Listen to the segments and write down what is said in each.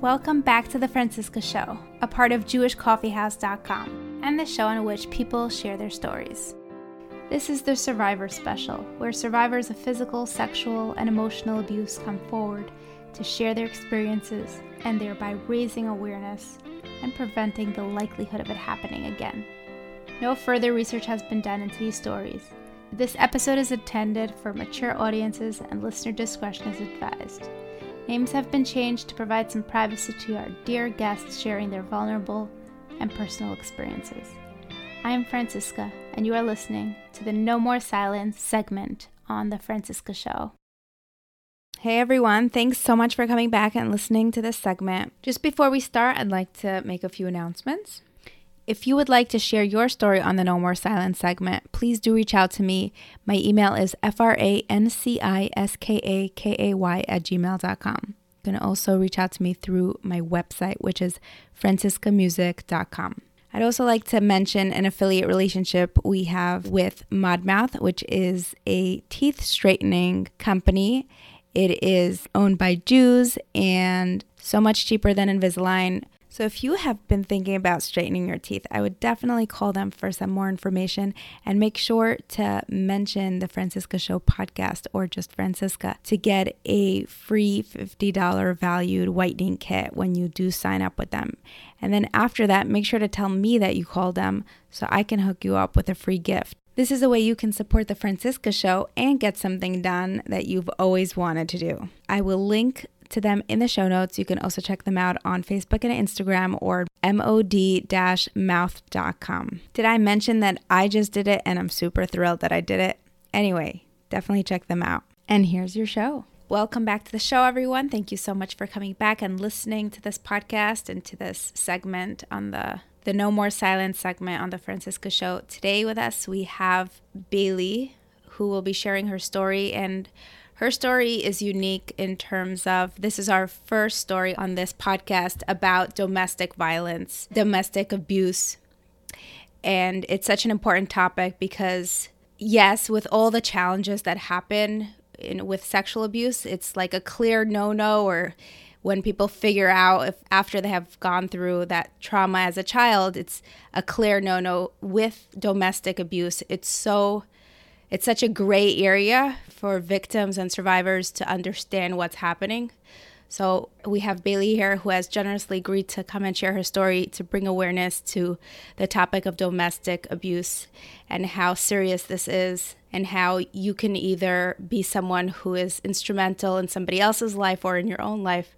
Welcome back to The Franciska Show, a part of JewishCoffeehouse.com, and the show in which people share their stories. This is the Survivor Special, where survivors of physical, sexual, and emotional abuse come forward to share their experiences and thereby raising awareness and preventing the likelihood of it happening again. No further research has been done into these stories. This episode is intended for mature audiences and listener discretion is advised. Names have been changed to provide some privacy to our dear guests sharing their vulnerable and personal experiences. I am Franciska, and you are listening to the No More Silence segment on The Franciska Show. Hey everyone, thanks so much for coming back and listening to this segment. Just before we start, I'd like to make a few announcements. If you would like to share your story on the No More Silence segment, please do reach out to me. My email is franciskakay at gmail.com. You can also reach out to me through my website, which is franciskamusic.com. I'd also like to mention an affiliate relationship we have with Modmouth, which is a teeth straightening company. It is owned by Jews and so much cheaper than Invisalign. So, if you have been thinking about straightening your teeth, I would definitely call them for some more information and make sure to mention the Franciska Show podcast or just Franciska to get a free $50 valued whitening kit when you do sign up with them. And then after that, make sure to tell me that you called them so I can hook you up with a free gift. This is a way you can support the Franciska Show and get something done that you've always wanted to do. I will link to them in the show notes. You can also check them out on Facebook and Instagram or mod-mouth.com. Did I mention that I just did it and I'm super thrilled that I did it? Anyway, definitely check them out. And here's your show. Welcome back to the show, everyone. Thank you so much for coming back and listening to this podcast and to this segment on the the No More Silence segment on the Franciska Show. Today with us we have Bailey, who will be sharing her story and her story is unique in terms of this is our first story on this podcast about domestic violence, domestic abuse. And it's such an important topic because, yes, with all the challenges that happen in, with sexual abuse, it's like a clear no no, or when people figure out if after they have gone through that trauma as a child, it's a clear no no. With domestic abuse, it's so it's such a gray area for victims and survivors to understand what's happening. So we have Bailey here who has generously agreed to come and share her story to bring awareness to the topic of domestic abuse and how serious this is and how you can either be someone who is instrumental in somebody else's life or in your own life.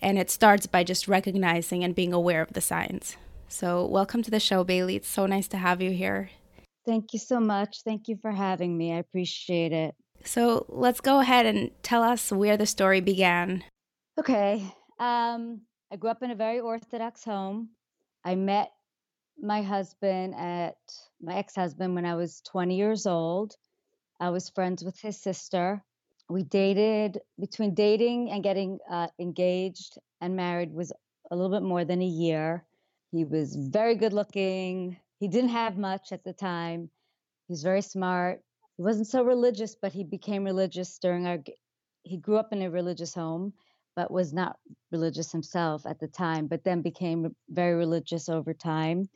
And it starts by just recognizing and being aware of the signs. So, welcome to the show, Bailey. It's so nice to have you here. Thank you so much. Thank you for having me. I appreciate it. So let's go ahead and tell us where the story began. Okay. Um, I grew up in a very Orthodox home. I met my husband at my ex husband when I was 20 years old. I was friends with his sister. We dated between dating and getting uh, engaged and married was a little bit more than a year. He was very good looking, he didn't have much at the time. He's very smart. He wasn't so religious, but he became religious during our. He grew up in a religious home, but was not religious himself at the time. But then became very religious over time,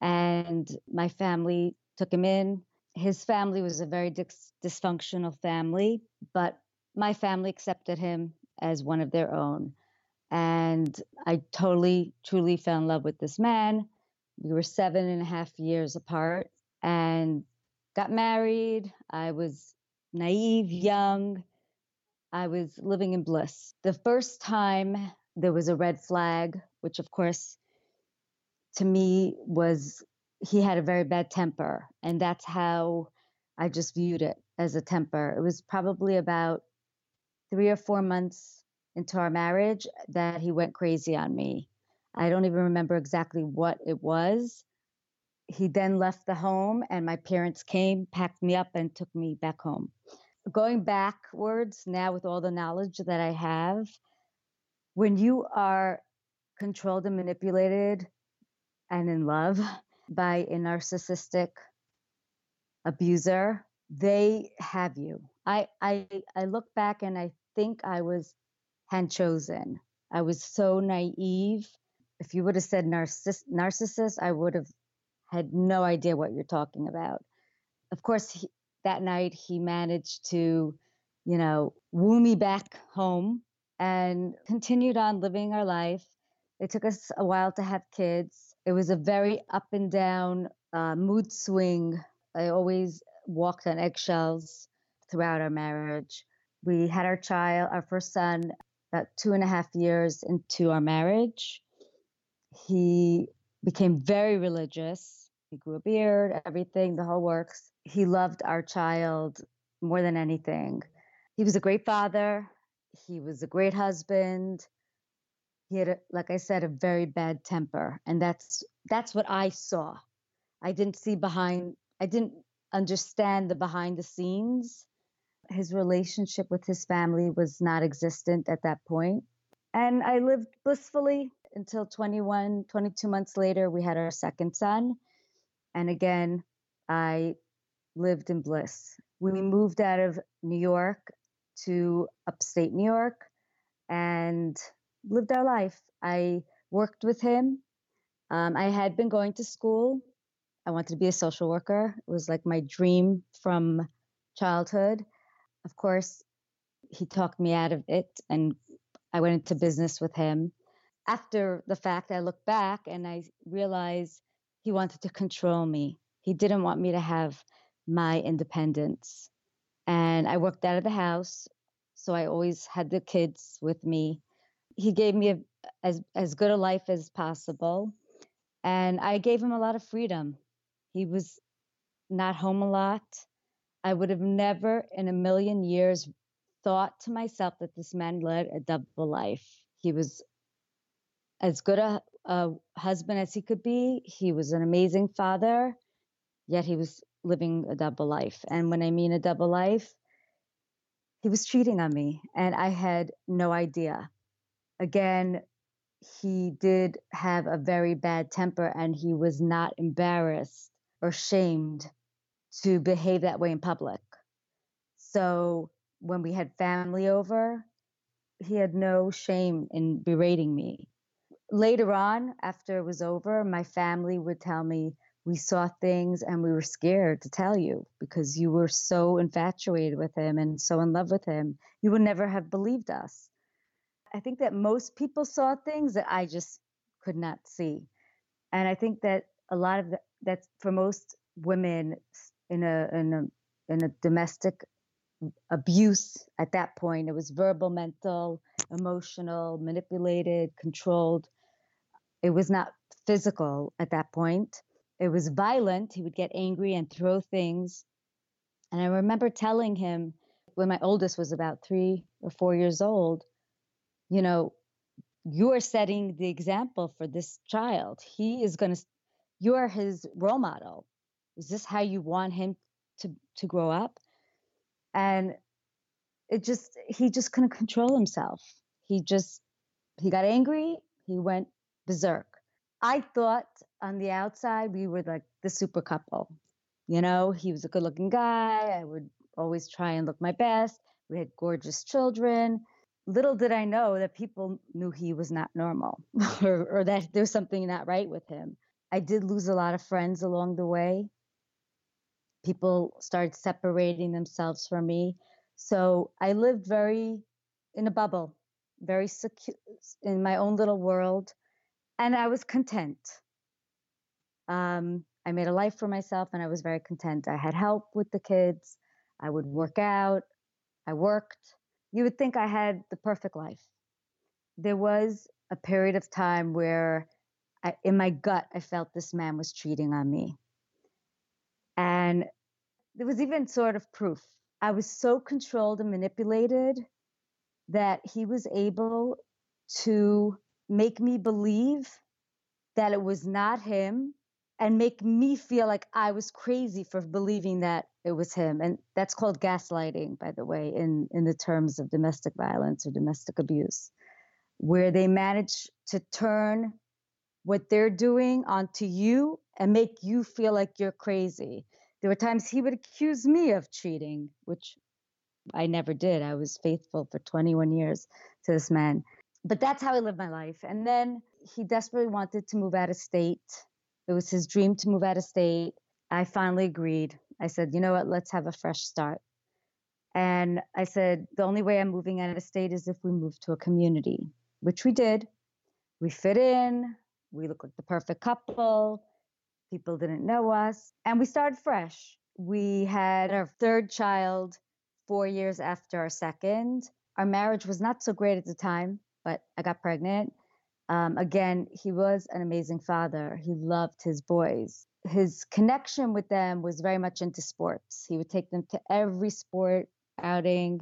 and my family took him in. His family was a very dis- dysfunctional family, but my family accepted him as one of their own. And I totally, truly fell in love with this man we were seven and a half years apart and got married. I was naive, young. I was living in bliss. The first time there was a red flag, which of course to me was he had a very bad temper. And that's how I just viewed it as a temper. It was probably about three or four months into our marriage that he went crazy on me. I don't even remember exactly what it was. He then left the home, and my parents came, packed me up, and took me back home. Going backwards now, with all the knowledge that I have, when you are controlled and manipulated and in love by a narcissistic abuser, they have you. I I I look back and I think I was hand chosen I was so naive. If you would have said narciss- narcissist, I would have had no idea what you're talking about. Of course, he, that night he managed to, you know, woo me back home and continued on living our life. It took us a while to have kids. It was a very up and down uh, mood swing. I always walked on eggshells throughout our marriage. We had our child, our first son, about two and a half years into our marriage. He became very religious. He grew a beard, everything, the whole works. He loved our child more than anything. He was a great father. He was a great husband. He had, a, like I said, a very bad temper, and that's that's what I saw. I didn't see behind. I didn't understand the behind the scenes. His relationship with his family was not existent at that point. And I lived blissfully until 21, 22 months later, we had our second son. And again, I lived in bliss. We moved out of New York to upstate New York and lived our life. I worked with him. Um, I had been going to school I wanted to be a social worker. It was like my dream from childhood. Of course, he talked me out of it and I went into business with him. After the fact, I look back and I realized he wanted to control me. He didn't want me to have my independence. And I worked out of the house, so I always had the kids with me. He gave me a, as as good a life as possible, and I gave him a lot of freedom. He was not home a lot. I would have never in a million years thought to myself that this man led a double life. He was as good a, a husband as he could be. He was an amazing father, yet he was living a double life. And when I mean a double life, he was cheating on me, and I had no idea. Again, he did have a very bad temper, and he was not embarrassed or shamed to behave that way in public. So when we had family over, he had no shame in berating me. Later on, after it was over, my family would tell me, We saw things and we were scared to tell you because you were so infatuated with him and so in love with him. You would never have believed us. I think that most people saw things that I just could not see. And I think that a lot of that's for most women in a in a in a domestic abuse at that point it was verbal mental emotional manipulated controlled it was not physical at that point it was violent he would get angry and throw things and i remember telling him when my oldest was about 3 or 4 years old you know you are setting the example for this child he is going to you're his role model. Is this how you want him to to grow up? And it just he just couldn't control himself. He just he got angry, he went berserk. I thought on the outside we were like the super couple. You know, he was a good looking guy. I would always try and look my best. We had gorgeous children. Little did I know that people knew he was not normal or, or that there was something not right with him. I did lose a lot of friends along the way. People started separating themselves from me. So I lived very in a bubble, very secure in my own little world, and I was content. Um, I made a life for myself and I was very content. I had help with the kids. I would work out. I worked. You would think I had the perfect life. There was a period of time where I, in my gut, I felt this man was cheating on me. And there was even sort of proof. I was so controlled and manipulated that he was able to make me believe that it was not him and make me feel like I was crazy for believing that it was him. And that's called gaslighting, by the way, in, in the terms of domestic violence or domestic abuse, where they manage to turn what they're doing onto you and make you feel like you're crazy. There were times he would accuse me of cheating, which I never did. I was faithful for 21 years to this man. But that's how I lived my life. And then he desperately wanted to move out of state. It was his dream to move out of state. I finally agreed. I said, you know what, let's have a fresh start. And I said, the only way I'm moving out of state is if we move to a community, which we did. We fit in, we looked like the perfect couple. People didn't know us, and we started fresh. We had our third child four years after our second. Our marriage was not so great at the time, but I got pregnant. Um, again, he was an amazing father. He loved his boys. His connection with them was very much into sports. He would take them to every sport outing.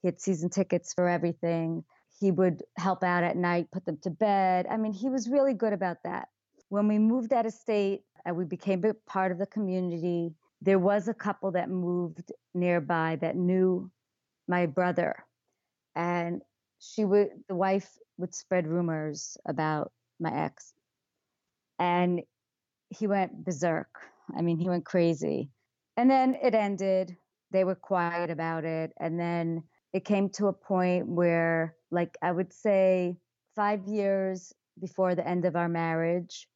He had season tickets for everything. He would help out at night, put them to bed. I mean, he was really good about that. When we moved out of state and we became a part of the community, there was a couple that moved nearby that knew my brother. And she would, the wife would spread rumors about my ex. And he went berserk. I mean, he went crazy. And then it ended. They were quiet about it. And then it came to a point where, like, I would say five years before the end of our marriage,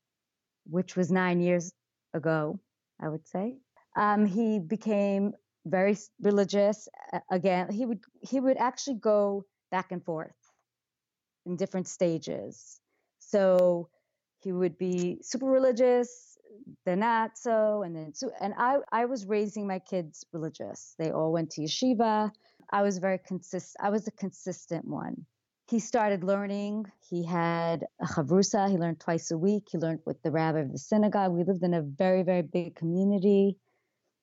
which was nine years ago, I would say, um, he became very religious. Again, he would he would actually go back and forth in different stages. So he would be super religious, then not so, and then so. And I I was raising my kids religious. They all went to yeshiva. I was very consistent. I was a consistent one. He started learning. He had a chavrusa. He learned twice a week. He learned with the rabbi of the synagogue. We lived in a very, very big community.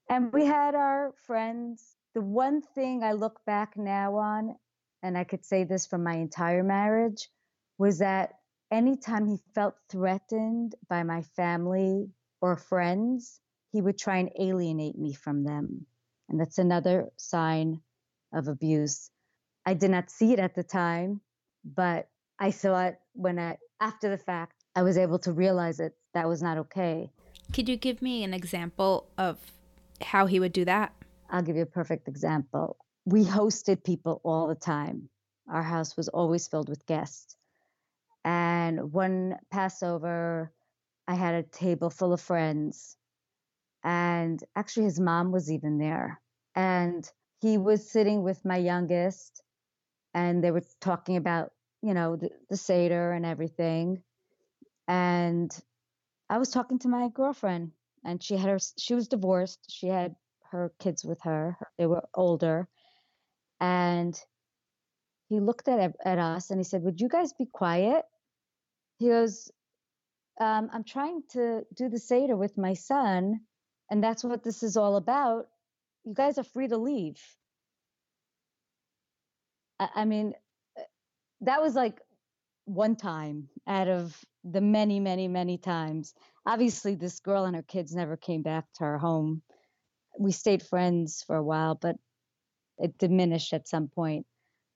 And we had our friends. The one thing I look back now on, and I could say this from my entire marriage, was that anytime he felt threatened by my family or friends, he would try and alienate me from them. And that's another sign of abuse. I did not see it at the time, but I saw it when I, after the fact, I was able to realize that that was not okay. Could you give me an example of how he would do that? I'll give you a perfect example. We hosted people all the time. Our house was always filled with guests. And one Passover, I had a table full of friends. And actually, his mom was even there. And he was sitting with my youngest and they were talking about you know the, the seder and everything and i was talking to my girlfriend and she had her she was divorced she had her kids with her they were older and he looked at at us and he said would you guys be quiet he goes um, i'm trying to do the seder with my son and that's what this is all about you guys are free to leave I mean, uh, that was like one time out of the many, many, many times. Obviously, this girl and her kids never came back to our home. We stayed friends for a while, but it diminished at some point.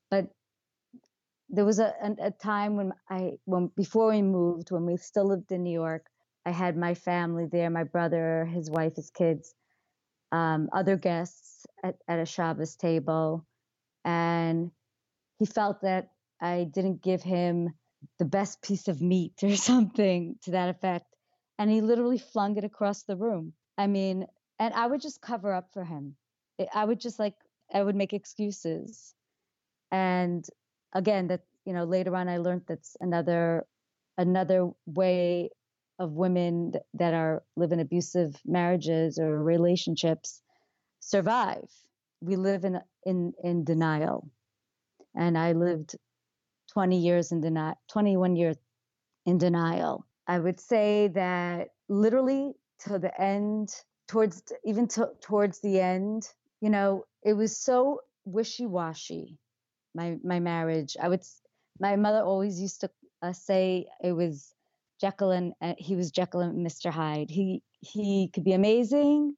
But there was a, a, time when I, when before we moved, when we still lived in New York, I had my family there, my brother, his wife, his kids, um, other guests at, at a Shabbos table. And he felt that I didn't give him the best piece of meat or something to that effect. And he literally flung it across the room. I mean, and I would just cover up for him. I would just like, I would make excuses. And again, that, you know, later on I learned that's another, another way of women that are live in abusive marriages or relationships survive. We live in, in, in denial and I lived 20 years in denial, 21 years in denial. I would say that literally to the end, towards even to, towards the end, you know, it was so wishy-washy. My my marriage. I would. My mother always used to uh, say it was Jekyll and uh, he was Jekyll and Mr. Hyde. He he could be amazing,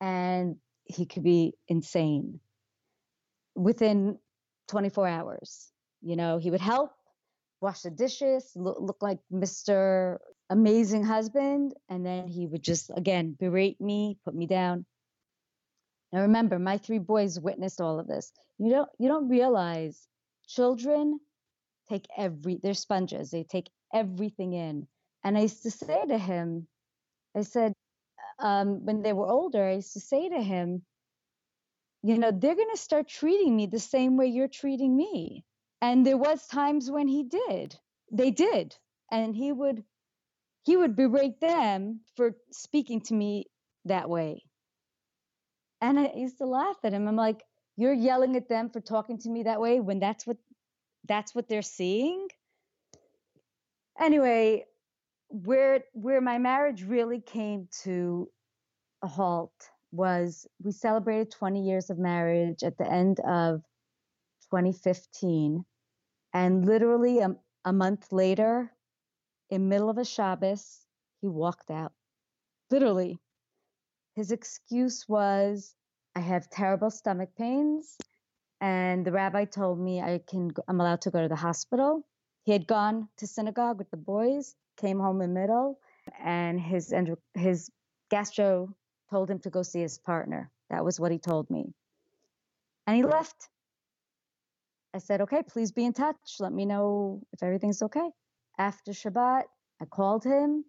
and he could be insane. Within 24 hours. You know, he would help, wash the dishes, look, look like Mr. Amazing husband, and then he would just again berate me, put me down. Now remember, my three boys witnessed all of this. You don't you don't realize children take every, they're sponges, they take everything in. And I used to say to him, I said, um, when they were older, I used to say to him, you know, they're going to start treating me the same way you're treating me. And there was times when he did. They did. And he would he would berate them for speaking to me that way. And I used to laugh at him. I'm like, you're yelling at them for talking to me that way when that's what that's what they're seeing. Anyway, where where my marriage really came to a halt was we celebrated 20 years of marriage at the end of 2015 and literally a, a month later in middle of a Shabbos he walked out literally his excuse was I have terrible stomach pains and the rabbi told me I can I'm allowed to go to the hospital he had gone to synagogue with the boys came home in middle, and his his gastro told him to go see his partner. That was what he told me. And he left. I said, okay, please be in touch. Let me know if everything's okay. After Shabbat, I called him.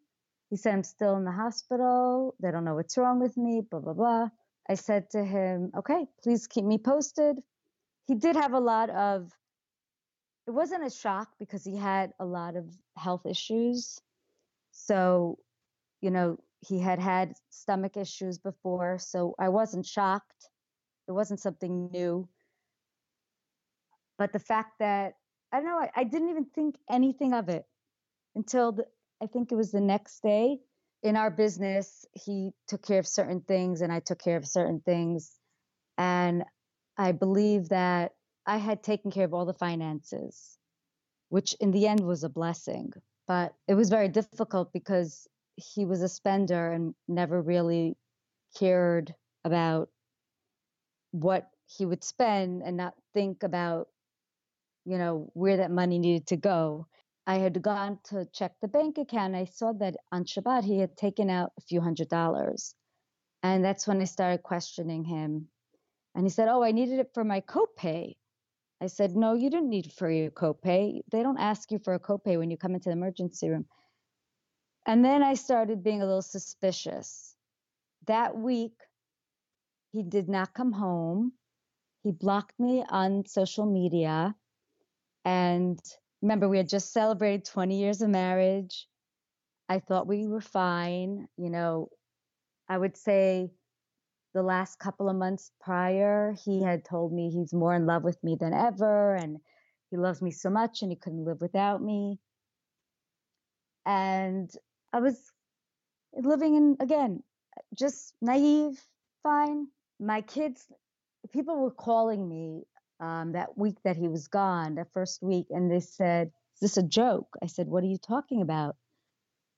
He said, I'm still in the hospital. They don't know what's wrong with me, blah, blah, blah. I said to him, okay, please keep me posted. He did have a lot of it wasn't a shock because he had a lot of health issues. So, you know, he had had stomach issues before. So I wasn't shocked. It wasn't something new. But the fact that, I don't know, I, I didn't even think anything of it until the, I think it was the next day. In our business, he took care of certain things and I took care of certain things. And I believe that I had taken care of all the finances, which in the end was a blessing. But it was very difficult because he was a spender and never really cared about what he would spend and not think about, you know, where that money needed to go. I had gone to check the bank account. I saw that on Shabbat he had taken out a few hundred dollars. And that's when I started questioning him. And he said, Oh, I needed it for my copay. I said, No, you didn't need it for your copay. They don't ask you for a copay when you come into the emergency room. And then I started being a little suspicious. That week, he did not come home. He blocked me on social media. And remember, we had just celebrated 20 years of marriage. I thought we were fine. You know, I would say the last couple of months prior, he had told me he's more in love with me than ever and he loves me so much and he couldn't live without me. And I was living in, again, just naive, fine. My kids, people were calling me um, that week that he was gone, that first week, and they said, Is this a joke? I said, What are you talking about?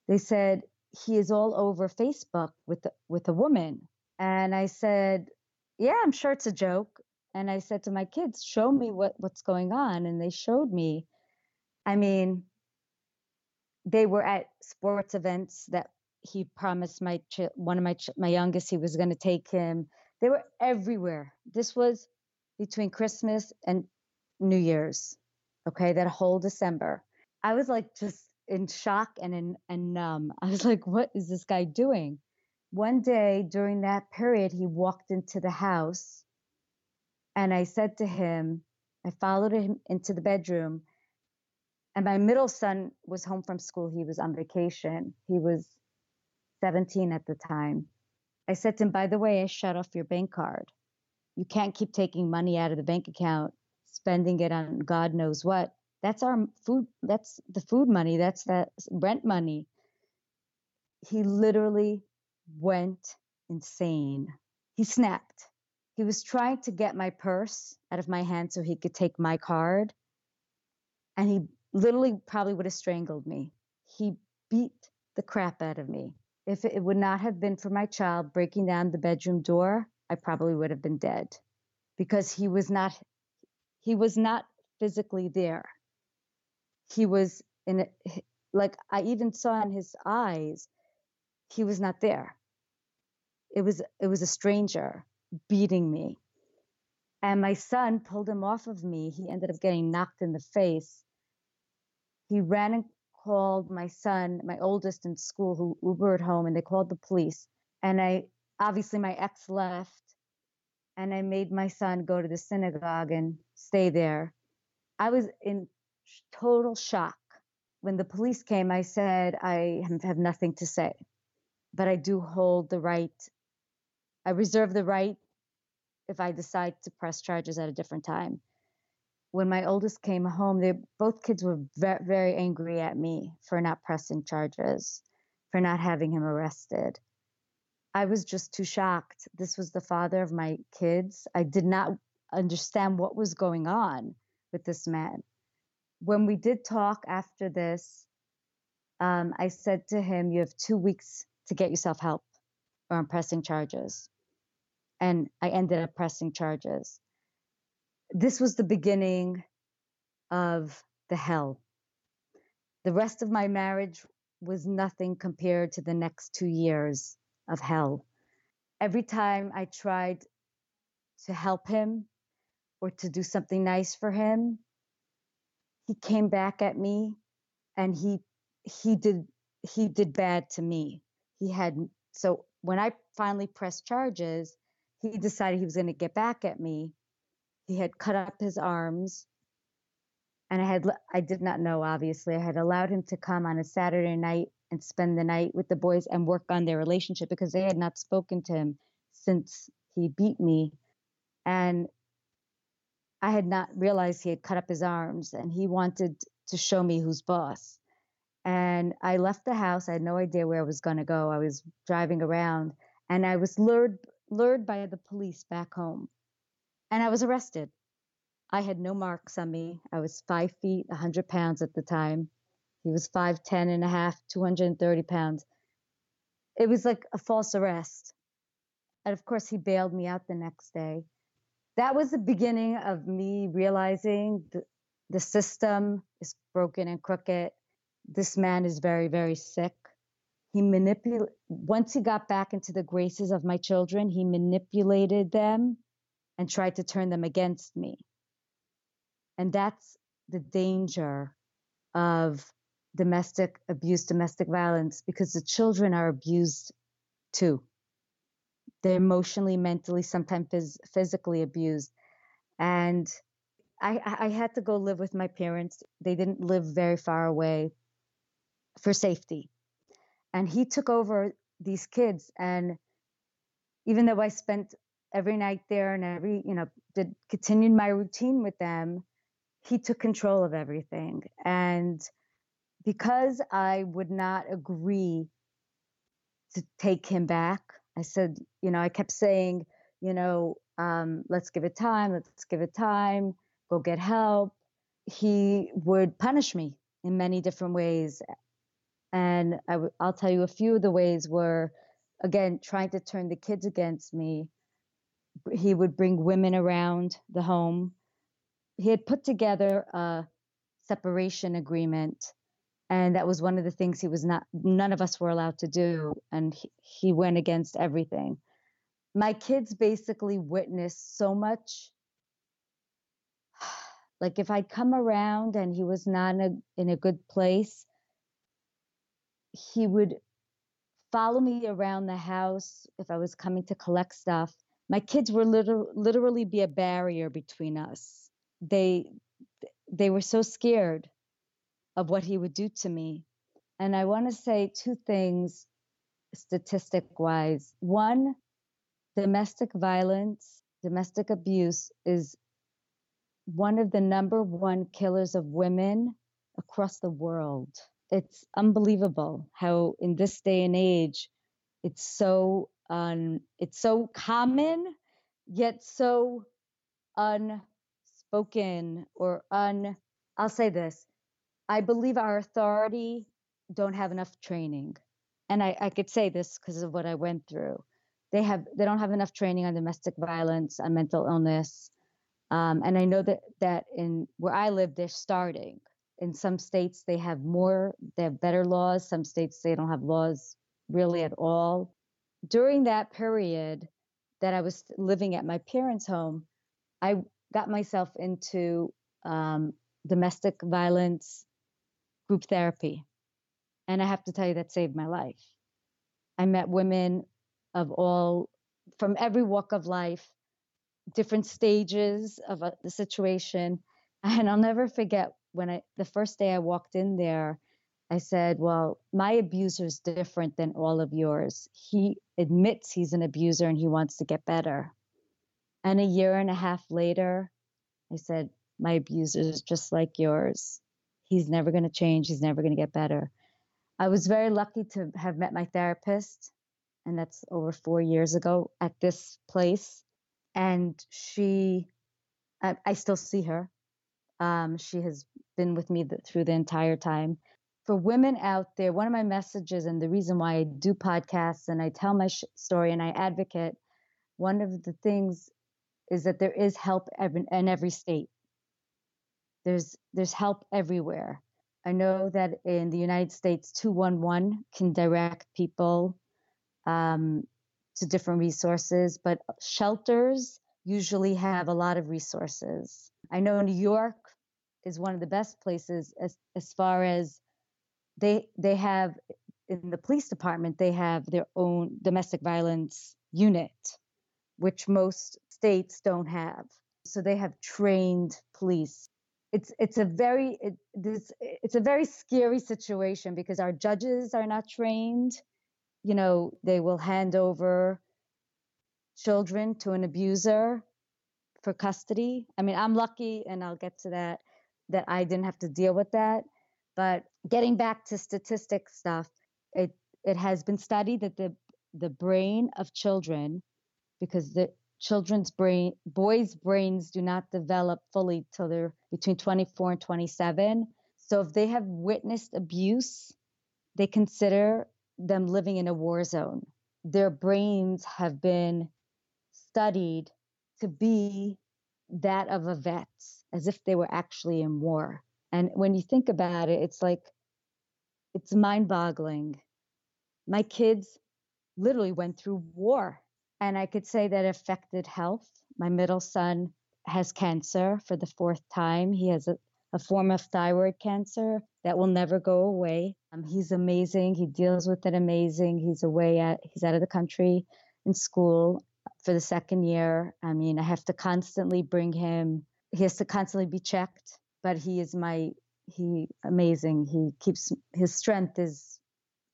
They said, He is all over Facebook with, the, with a woman. And I said, Yeah, I'm sure it's a joke. And I said to my kids, Show me what, what's going on. And they showed me. I mean, they were at sports events that he promised my ch- one of my ch- my youngest he was going to take him. They were everywhere. This was between Christmas and New Year's. Okay, that whole December. I was like just in shock and in and numb. I was like, what is this guy doing? one day during that period, he walked into the house and I said to him, I followed him into the bedroom. And my middle son was home from school. He was on vacation. He was 17 at the time. I said to him, By the way, I shut off your bank card. You can't keep taking money out of the bank account, spending it on God knows what. That's our food. That's the food money. That's that rent money. He literally went insane. He snapped. He was trying to get my purse out of my hand so he could take my card. And he literally probably would have strangled me. He beat the crap out of me. If it would not have been for my child breaking down the bedroom door, I probably would have been dead because he was not he was not physically there. He was in a, like I even saw in his eyes he was not there it was it was a stranger beating me and my son pulled him off of me he ended up getting knocked in the face he ran and called my son, my oldest in school, who Ubered home, and they called the police. And I obviously my ex left, and I made my son go to the synagogue and stay there. I was in total shock. When the police came, I said, I have nothing to say, but I do hold the right, I reserve the right if I decide to press charges at a different time. When my oldest came home, they both kids were very, very angry at me for not pressing charges, for not having him arrested. I was just too shocked. This was the father of my kids. I did not understand what was going on with this man. When we did talk after this, um, I said to him, You have two weeks to get yourself help or I'm pressing charges and I ended up pressing charges. This was the beginning of the hell. The rest of my marriage was nothing compared to the next two years of hell. Every time I tried to help him or to do something nice for him, he came back at me and he he did he did bad to me. He had so when I finally pressed charges, he decided he was going to get back at me. He had cut up his arms, and I had I did not know. Obviously, I had allowed him to come on a Saturday night and spend the night with the boys and work on their relationship because they had not spoken to him since he beat me, and I had not realized he had cut up his arms, and he wanted to show me who's boss. And I left the house. I had no idea where I was going to go. I was driving around, and I was lured lured by the police back home, and I was arrested. I had no marks on me. I was five feet, 100 pounds at the time. He was 5'10 and a half, 230 pounds. It was like a false arrest. And of course, he bailed me out the next day. That was the beginning of me realizing the, the system is broken and crooked. This man is very, very sick he manipulated once he got back into the graces of my children he manipulated them and tried to turn them against me and that's the danger of domestic abuse domestic violence because the children are abused too. They're emotionally mentally sometimes phys- physically abused. And I, I had to go live with my parents. They didn't live very far away for safety. And he took over these kids and even though i spent every night there and every you know did continued my routine with them he took control of everything. And because i would not agree to take him back i said you know i kept saying you know um, let's give it time let's give it time go get help he would punish me in many different ways and i w- I'll tell you a few of the ways were, again, trying to turn the kids against me. He would bring women around the home. He had put together a separation agreement, and that was one of the things he was not, none of us were allowed to do. And he, he went against everything. My kids basically witnessed so much like if I'd come around and he was not in a, in a good place, he would follow me around the house if I was coming to collect stuff. My kids were liter- literally be a barrier between us. They they were so scared of what he would do to me. And I want to say two things statistic wise. One, domestic violence, domestic abuse is one of the number one killers of women across the world it's unbelievable how in this day and age it's so un it's so common yet so unspoken or un I'll say this I believe our authority don't have enough training. And I, I could say this because of what I went through. They have they don't have enough training on domestic violence on mental illness. Um, and I know that that in where I live they're starting. In some states they have more they have better laws. Some states they don't have laws really at all. During that period that i was living at my parents home i got myself into um, domestic violence group therapy. And I have to tell you, that saved my life. I met women of all, from every walk of life, different stages of a, the situation. And I'll never forget when I, the first day I walked in there, I said, Well, my abuser is different than all of yours. He admits he's an abuser and he wants to get better. And a year and a half later, I said, My abuser is just like yours. He's never going to change. He's never going to get better. I was very lucky to have met my therapist, and that's over four years ago at this place. And she, I, I still see her. Um, she has been with me through the entire time for women out there, one of my messages and the reason why I do podcasts and I tell my sh- story and I advocate, one of the things is that there is help in every state. There's there's help everywhere. I know that in the United States, 211 can direct people um, to different resources, but shelters usually have a lot of resources. I know New York is one of the best places as, as far as they they have in the police department they have their own domestic violence unit which most states don't have so they have trained police it's it's a very it, this it's a very scary situation because our judges are not trained. You know they will hand over children to an abuser for custody. I mean i'm lucky and i'll get to that that i didn't have to deal with that. But getting back to statistic stuff, it it has been studied that the the brain of children, because the children's brain boys' brains do not develop fully till they're between 24 and 27. So if they have witnessed abuse, they consider them living in a war zone. Their brains have been studied to be that of a vet, as if they were actually in war. And when you think about it, it's like, it's mind boggling. My kids literally went through war. And I could say that affected health. My middle son has cancer for the fourth time. He has a, a form of thyroid cancer that will never go away. Um, he's amazing. He deals with it amazing. He's away at he's out of the country in school for the second year. I mean, I have to constantly bring him. He has to constantly be checked but he is my he amazing. He keeps his strength is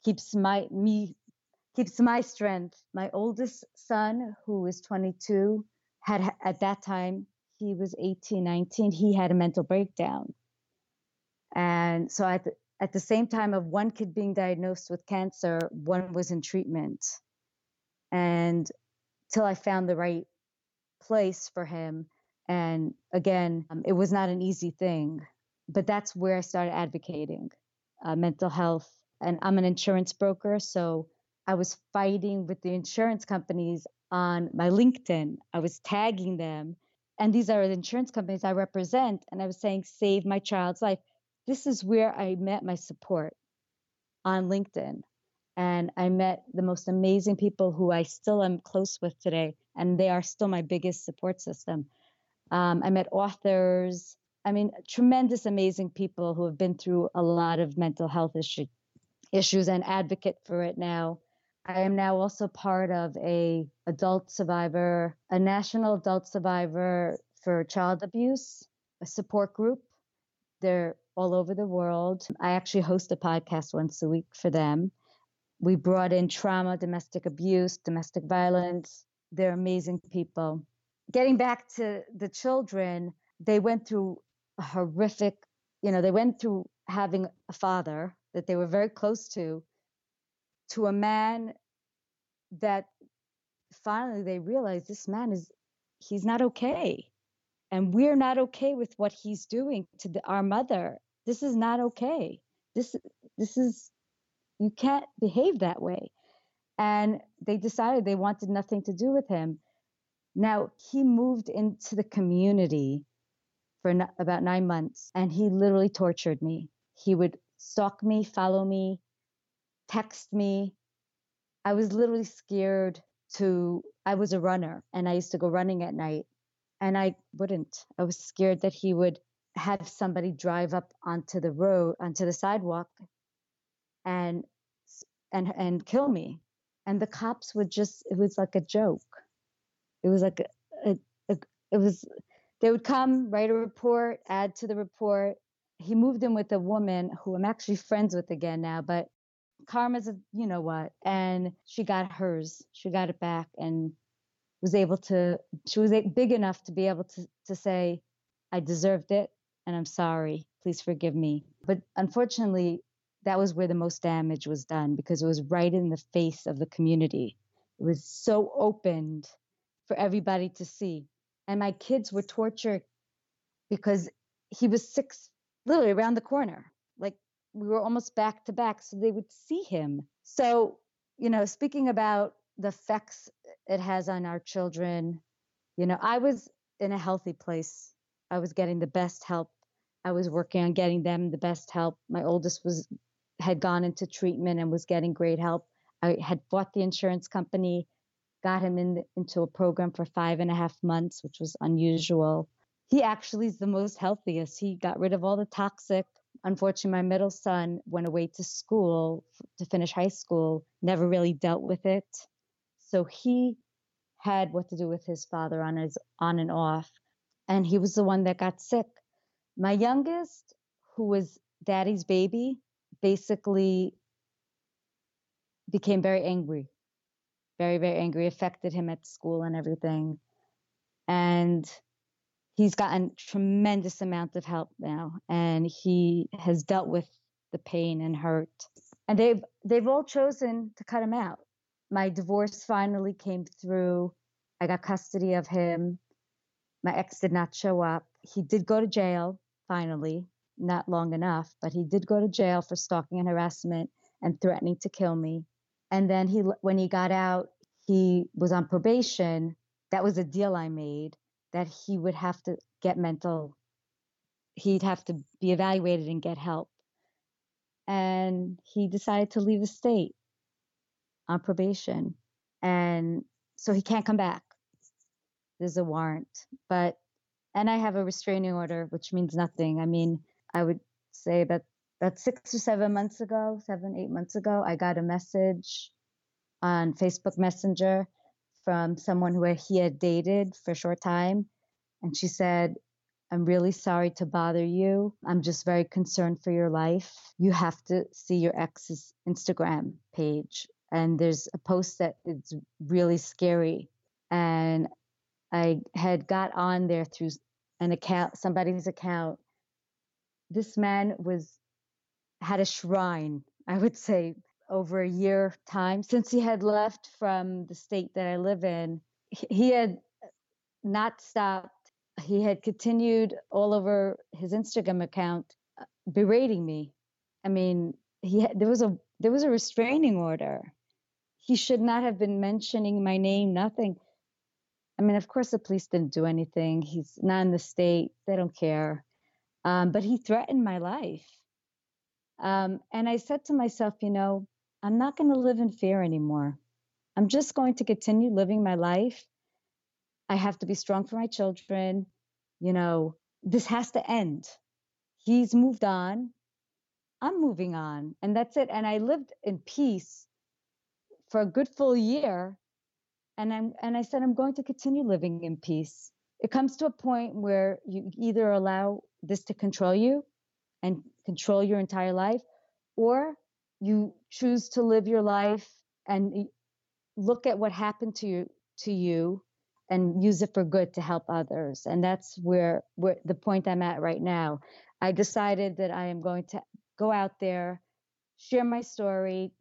keeps my me keeps my strength. My oldest son, who is 22, had at that time he was 18, 19. He had a mental breakdown, and so at the, at the same time of one kid being diagnosed with cancer, one was in treatment, and till I found the right place for him and again, um, it was not an easy thing, but that's where I started advocating uh, mental health. And I'm an insurance broker. So I was fighting with the insurance companies on my LinkedIn. I was tagging them. And these are the insurance companies I represent. And I was saying, save my child's life. This is where I met my support on LinkedIn. And I met the most amazing people who I still am close with today. And they are still my biggest support system. Um, I met authors. I mean, tremendous, amazing people who have been through a lot of mental health issue, issues and advocate for it now. I am now also part of a adult survivor, a national adult survivor for child abuse, a support group. They're all over the world. I actually host a podcast once a week for them. We brought in trauma, domestic abuse, domestic violence. They're amazing people getting back to the children, they went through a horrific, you know, they went through having a father that they were very close to, to a man that finally they realized this man is, he's not okay. And we're not okay with what he's doing to the, our mother. This is not okay. This, this is, you can't behave that way. And they decided they wanted nothing to do with him. Now, he moved into the community for about nine months and he literally tortured me. He would stalk me, follow me, text me. I was literally scared to, I was a runner and I used to go running at night and I wouldn't. I was scared that he would have somebody drive up onto the road, onto the sidewalk, and and and kill me. And the cops would just it was like a joke. It was like a, a, a it was they would come, write a report, add to the report. He moved in with a woman who I'm actually friends with again now, but karma's a you know what. And she got hers. She got it back and was able to she was big enough to be able to to say I deserved it and I'm sorry. Please forgive me. But unfortunately, that was where the most damage was done because it was right in the face of the community. It was so opened for everybody to see. And my kids were tortured because he was six, literally around the corner. Like we were almost back to back, so they would see him. So, you know, speaking about the effects it has on our children, you know, I was in a healthy place. I was getting the best help. I was working on getting them the best help. My oldest was had gone into treatment and was getting great help. I had bought the insurance company, got him in, into a program for five and a half months, which was unusual. He actually is the most healthiest. He got rid of all the toxic. Unfortunately, my middle son went away to school to finish high school, never really dealt with it. So he had what to do with his father on his on and off. And he was the one that got sick. My youngest, who was daddy's baby, basically became very angry, very, very angry, affected him at school and everything. And he's gotten tremendous amount of help now and he has dealt with the pain and hurt. And they've they've all chosen to cut him out. My divorce finally came through. I got custody of him. My ex did not show up. He did go to jail finally not long enough, but he did go to jail for stalking and harassment and threatening to kill me. And then he, when he got out, he was on probation. That was a deal I made that he would have to get mental, he'd have to be evaluated and get help. And he decided to leave the state on probation. And so he can't come back. There's a warrant, but, and I have a restraining order, which means nothing. I mean, I would say that that six or seven months ago, seven, eight months ago, I got a message on Facebook Messenger from someone who he had dated for a short time. And she said, I'm really sorry to bother you. I'm just very concerned for your life. You have to see your ex's Instagram page. And there's a post that is really scary. And I had got on there through an account, somebody's account, this man was had a shrine, I would say, over a year time since he had left from the state that I live in. He had not stopped. He had continued all over his Instagram account uh, berating me. I mean, he had, there was a there was a restraining order. He should not have been mentioning my name. Nothing. I mean, of course, the police didn't do anything. He's not in the state. They don't care. Um, but he threatened my life. Um, and I said to myself, you know, I'm not going to live in fear anymore. I'm just going to continue living my life. I have to be strong for my children. You know, this has to end. He's moved on. I'm moving on. And that's it. And I lived in peace for a good full year. And I'm and I said I'm going to continue living in peace. It comes to a point where you either allow this to control you and control your entire life, or you choose to live your life and look at what happened to you to you and use it for good to help others. And that's where where the point I'm at right now. I decided that I am going to go out there, share my story,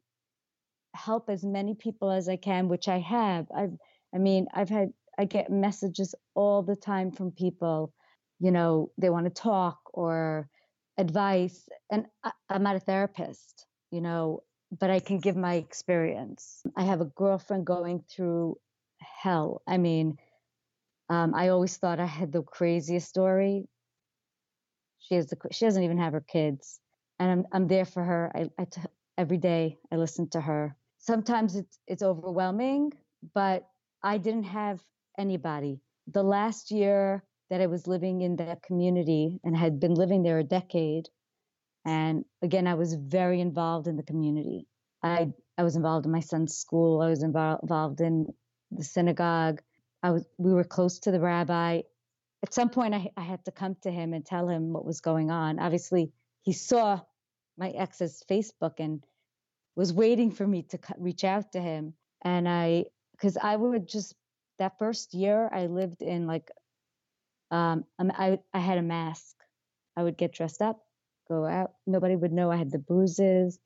help as many people as I can, which I have. I've I mean, I've had I get messages all the time from people you know, they want to talk or advice. And I, I'm not a therapist, you know, but I can give my experience. I have a girlfriend going through hell. I mean, um, I always thought I had the craziest story. She has the she doesn't even have her kids, and I'm I'm there for her. I, I t- every day I listen to her. Sometimes it's it's overwhelming, but I didn't have anybody. The last year that I was living in that community and had been living there a decade. And again, I was very involved in the community. I I was involved in my son's school. I was involved in the synagogue. I was we were close to the rabbi. At some point, I, I had to come to him and tell him what was going on. Obviously, he saw my ex's Facebook and was waiting for me to reach out to him. And I, because I would just that first year, I lived in like, um, I I had a mask. I would get dressed up, go out. Nobody would know I had the bruises.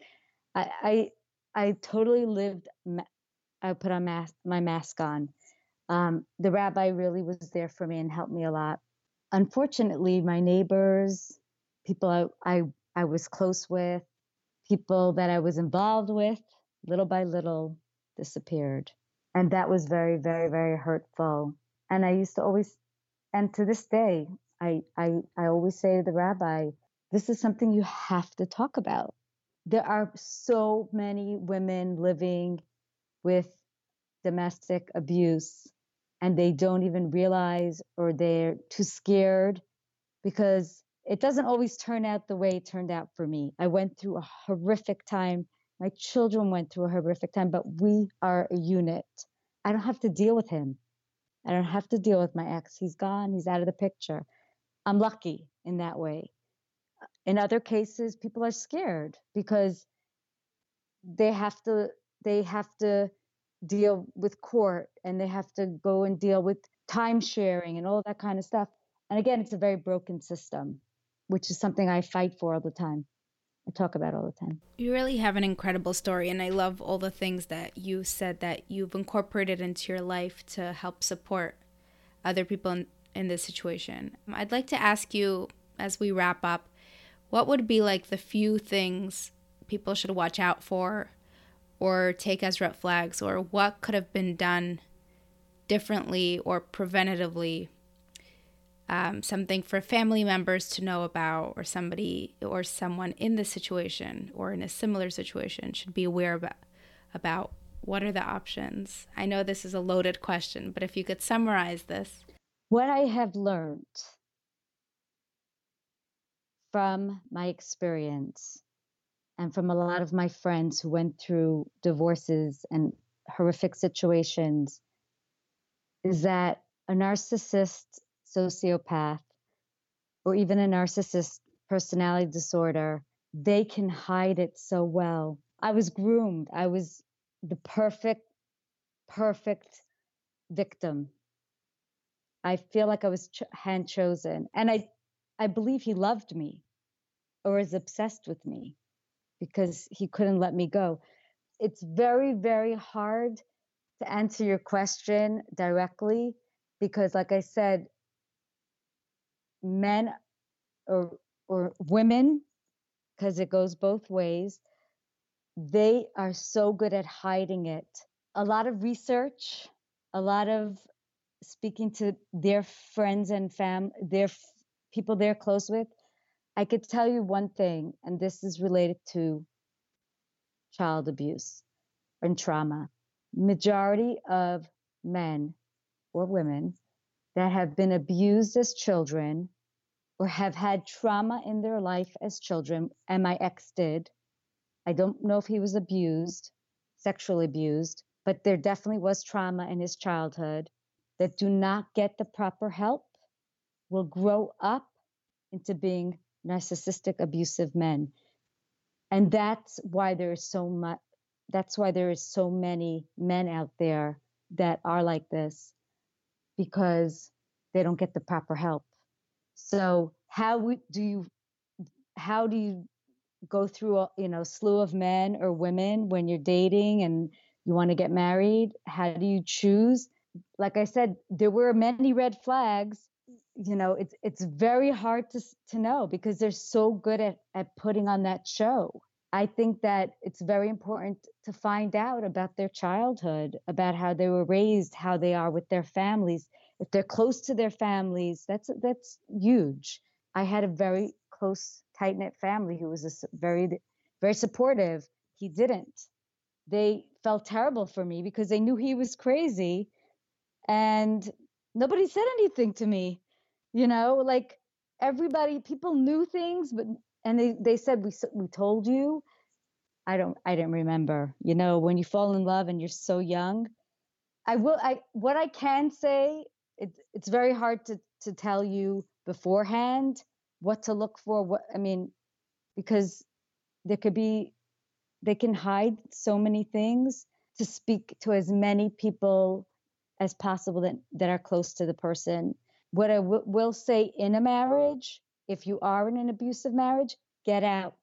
I I, I totally lived. I put on mask, my mask on. Um, the rabbi really was there for me and helped me a lot. Unfortunately, my neighbors, people I, I, I was close with, people that I was involved with, little by little disappeared. And that was very, very, very hurtful. And I used to always, and to this day, I, I, I always say to the rabbi, this is something you have to talk about. There are so many women living with domestic abuse and they don't even realize or they're too scared because it doesn't always turn out the way it turned out for me. I went through a horrific time. My children went through a horrific time, but we are a unit. I don't have to deal with him. I don't have to deal with my ex. He's gone, he's out of the picture. I'm lucky in that way. In other cases, people are scared because they have to they have to deal with court and they have to go and deal with time sharing and all that kind of stuff. And again, it's a very broken system, which is something I fight for all the time. I talk about all the time. You really have an incredible story, and I love all the things that you said that you've incorporated into your life to help support other people in, in this situation. I'd like to ask you, as we wrap up, what would be like the few things people should watch out for or take as red flags, or what could have been done differently or preventatively? Um, something for family members to know about, or somebody or someone in the situation or in a similar situation should be aware about, about what are the options? I know this is a loaded question, but if you could summarize this. What I have learned from my experience and from a lot of my friends who went through divorces and horrific situations is that a narcissist, sociopath, or even a narcissist personality disorder, they can hide it so well. I was groomed. I was the perfect, perfect victim. I feel like I was ch- hand chosen. And I, I believe he loved me or is obsessed with me because he couldn't let me go. It's very, very hard to answer your question directly because, like I said, men or or women, because it goes both ways, they are so good at hiding it. A lot of research, a lot of speaking to their friends and fam, their people they're close with, I could tell you one thing, and this is related to child abuse and trauma. Majority of men or women that have been abused as children or have had trauma in their life as children, and my ex did. I don't know if he was abused, sexually abused, but there definitely was trauma in his childhood that do not get the proper help will grow up into being narcissistic, abusive men. And that's why there is so much, that's why there is so many men out there that are like this because they don't get the proper help. So how do you, how do you go through a you know slew of men or women when you're dating and you want to get married? How do you choose? Like I said, there were many red flags you know it's it's very hard to to know because they're so good at at putting on that show. I think that it's very important to find out about their childhood about how they were raised how they are with their families. If they're close to their families that's that's huge. I had a very close tight knit family who was a very very supportive. He didn't. They felt terrible for me because they knew he was crazy and nobody said anything to me You know, like everybody, people knew things, but and they they said we we told you. I don't I didn't remember. You know, when you fall in love and you're so young, I will I what I can say it's it's very hard to to tell you beforehand what to look for what I mean because there could be they can hide so many things to speak to as many people as possible that, that are close to the person. What I w- will say in a marriage, if you are in an abusive marriage, get out.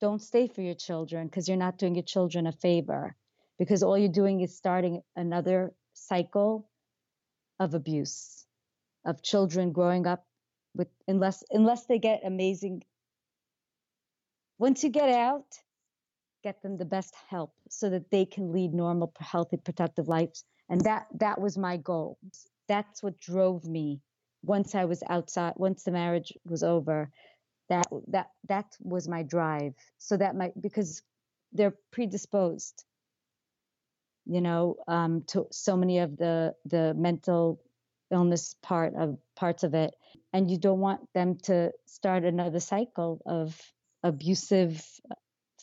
Don't stay for your children because you're not doing your children a favor because all you're doing is starting another cycle of abuse of children growing up with unless unless they get amazing once you get out get them the best help so that they can lead normal healthy productive lives and that that was my goal that's what drove me once i was outside once the marriage was over. That that that was my drive. So that my because they're predisposed you know um, to so many of the the mental illness part of parts of it. And you don't want them to start another cycle of abusive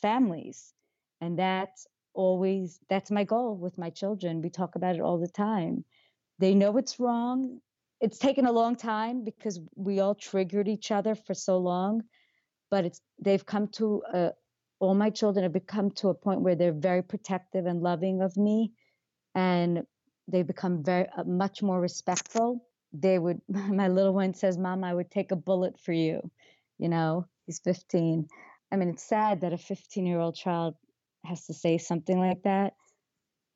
families. And that's always that's my goal with my children. We talk about it all the time they know it's wrong. It's taken a long time because we all triggered each other for so long but it's they've come to a, all my children have become to a point where they're very protective and loving of me and they've become very uh, much more respectful. They would my little one says mom i would take a bullet for you you know he's 15 i mean it's sad that a 15 year old child has to say something like that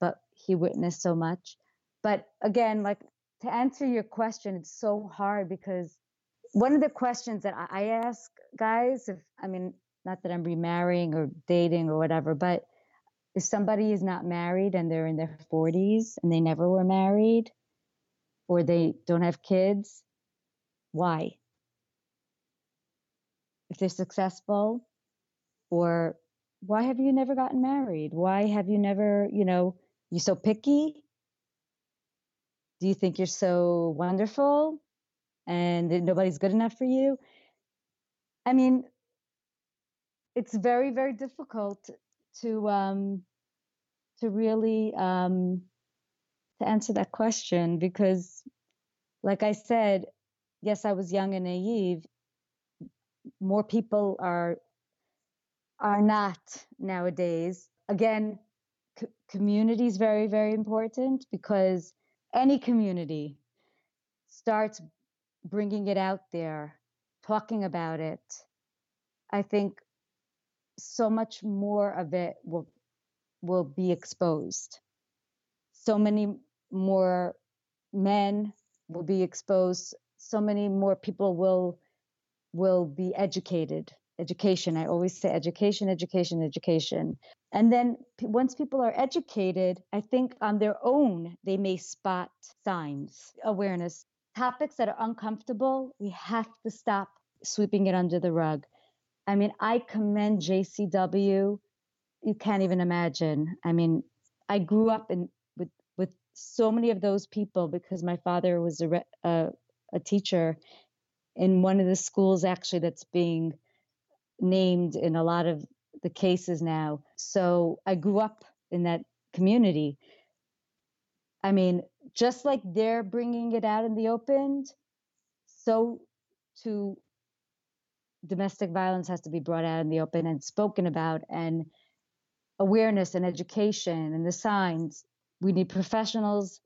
but he witnessed so much but again like to answer your question it's so hard because one of the questions that i ask guys if i mean not that I'm remarrying or dating or whatever, but if somebody is not married and they're in their 40s and they never were married or they don't have kids, why? If they're successful, or why have you never gotten married? Why have you never, you know, you so picky? Do you think you're so wonderful and nobody's good enough for you? I mean, it's very very difficult to um, to really um, to answer that question because, like I said, yes, I was young and naive. More people are are not nowadays. Again, c- community is very very important because any community starts bringing it out there, talking about it. I think so much more of it will will be exposed. So many more men will be exposed. So many more people will will be educated. Education. I always say education, education, education. And then once people are educated, I think on their own they may spot signs, awareness, topics that are uncomfortable. We have to stop sweeping it under the rug. I mean, I commend JCW. You can't even imagine. I mean, I grew up in with with so many of those people because my father was a a, a teacher in one of the schools actually that's being named in a lot of the cases now. So I grew up in that community. I mean, just like they're bringing it out in the open, so to domestic violence has to be brought out in the open and spoken about and awareness and education and the signs we need professionals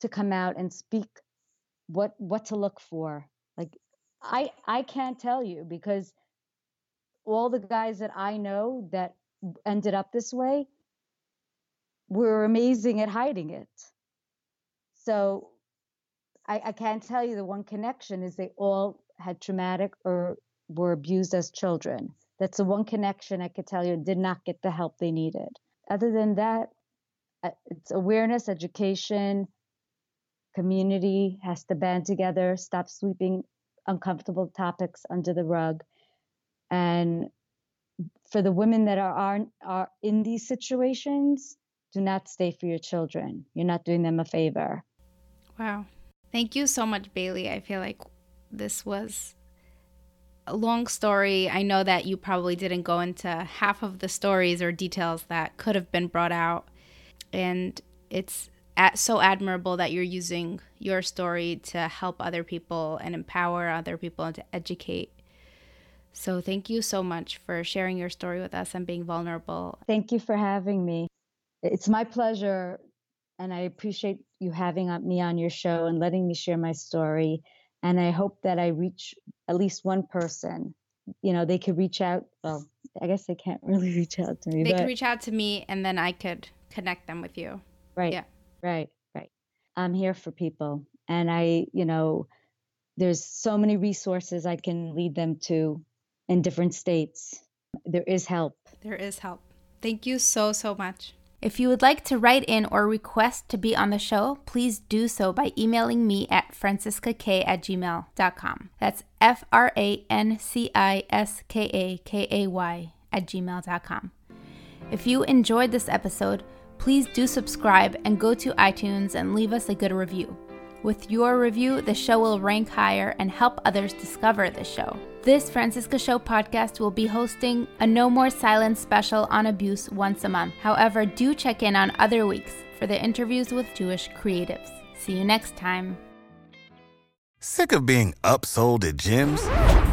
to come out and speak what what to look for like i i can't tell you because all the guys that i know that ended up this way were amazing at hiding it so I, I can't tell you the one connection is they all had traumatic or were abused as children. That's the one connection I could tell you did not get the help they needed. Other than that, uh, it's awareness, education, community has to band together, stop sweeping uncomfortable topics under the rug. And for the women that are, are, are in these situations, do not stay for your children. You're not doing them a favor. Wow. Thank you so much, Bailey. I feel like this was a long story. I know that you probably didn't go into half of the stories or details that could have been brought out. And it's so admirable that you're using your story to help other people and empower other people and to educate. So, thank you so much for sharing your story with us and being vulnerable. Thank you for having me. It's my pleasure, and I appreciate you having me on your show and letting me share my story. And I hope that I reach at least one person. You know, they could reach out. Well, I guess they can't really reach out to me. They but... could reach out to me, and then I could connect them with you. Right. Yeah. Right. Right. I'm here for people, and I, you know, there's so many resources I can lead them to in different states. There is help. There is help. Thank you so, so much. If you would like to write in or request to be on the show, please do so by emailing me at franciskakay at gmail.com. That's F R A N C I S K A K A Y at gmail.com. If you enjoyed this episode, please do subscribe and go to iTunes and leave us a good review. With your review, the show will rank higher and help others discover the show. This Franciska Show podcast will be hosting a No More Silence special on abuse once a month. However, do check in on other weeks for the interviews with Jewish creatives. See you next time. Sick of being upsold at gyms?